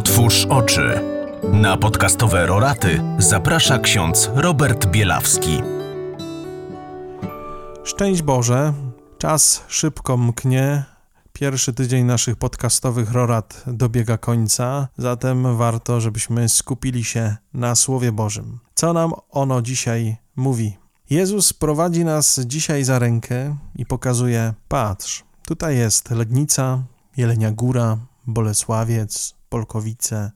Otwórz oczy. Na podcastowe roraty zaprasza ksiądz Robert Bielawski. Szczęść Boże, czas szybko mknie. Pierwszy tydzień naszych podcastowych rorat dobiega końca, zatem warto, żebyśmy skupili się na Słowie Bożym. Co nam ono dzisiaj mówi? Jezus prowadzi nas dzisiaj za rękę i pokazuje: Patrz, tutaj jest Legnica, Jelenia Góra, Bolesławiec, Polkowice,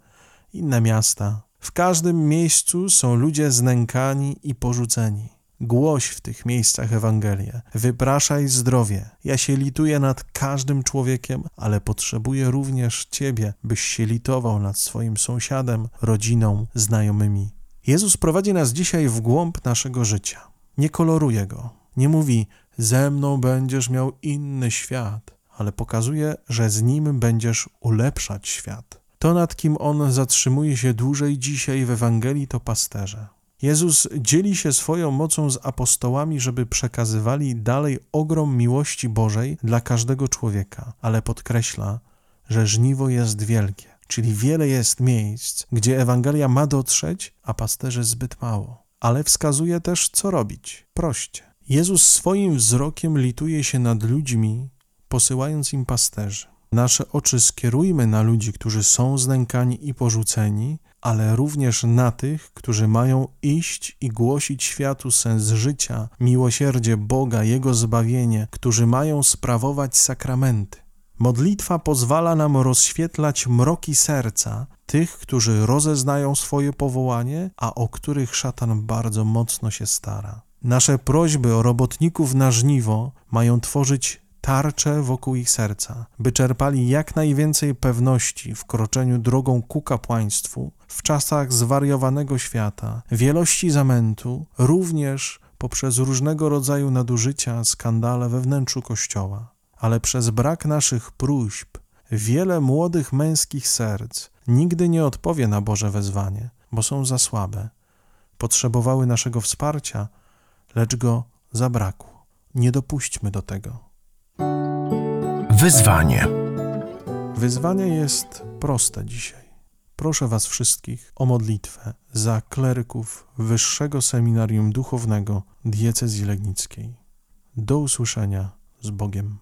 inne miasta. W każdym miejscu są ludzie znękani i porzuceni. Głoś w tych miejscach Ewangelię. Wypraszaj zdrowie. Ja się lituję nad każdym człowiekiem, ale potrzebuję również Ciebie, byś się litował nad swoim sąsiadem, rodziną, znajomymi. Jezus prowadzi nas dzisiaj w głąb naszego życia. Nie koloruje go. Nie mówi, ze mną będziesz miał inny świat, ale pokazuje, że z nim będziesz ulepszać świat. To, nad kim on zatrzymuje się dłużej dzisiaj w Ewangelii, to pasterze. Jezus dzieli się swoją mocą z apostołami, żeby przekazywali dalej ogrom miłości Bożej dla każdego człowieka, ale podkreśla, że żniwo jest wielkie, czyli wiele jest miejsc, gdzie Ewangelia ma dotrzeć, a pasterzy zbyt mało. Ale wskazuje też, co robić. Proście. Jezus swoim wzrokiem lituje się nad ludźmi, posyłając im pasterzy. Nasze oczy skierujmy na ludzi, którzy są znękani i porzuceni, ale również na tych, którzy mają iść i głosić światu sens życia, miłosierdzie Boga, Jego zbawienie, którzy mają sprawować sakramenty. Modlitwa pozwala nam rozświetlać mroki serca tych, którzy rozeznają swoje powołanie, a o których szatan bardzo mocno się stara. Nasze prośby o robotników na żniwo mają tworzyć tarcze wokół ich serca, by czerpali jak najwięcej pewności w kroczeniu drogą ku kapłaństwu w czasach zwariowanego świata, wielości zamętu, również poprzez różnego rodzaju nadużycia, skandale we wnętrzu Kościoła. Ale przez brak naszych próśb wiele młodych męskich serc nigdy nie odpowie na Boże wezwanie, bo są za słabe. Potrzebowały naszego wsparcia, lecz go zabrakło. Nie dopuśćmy do tego. Wyzwanie. Wyzwanie jest proste dzisiaj. Proszę Was wszystkich o modlitwę za kleryków Wyższego Seminarium Duchownego Diecezji Legnickiej. Do usłyszenia z Bogiem.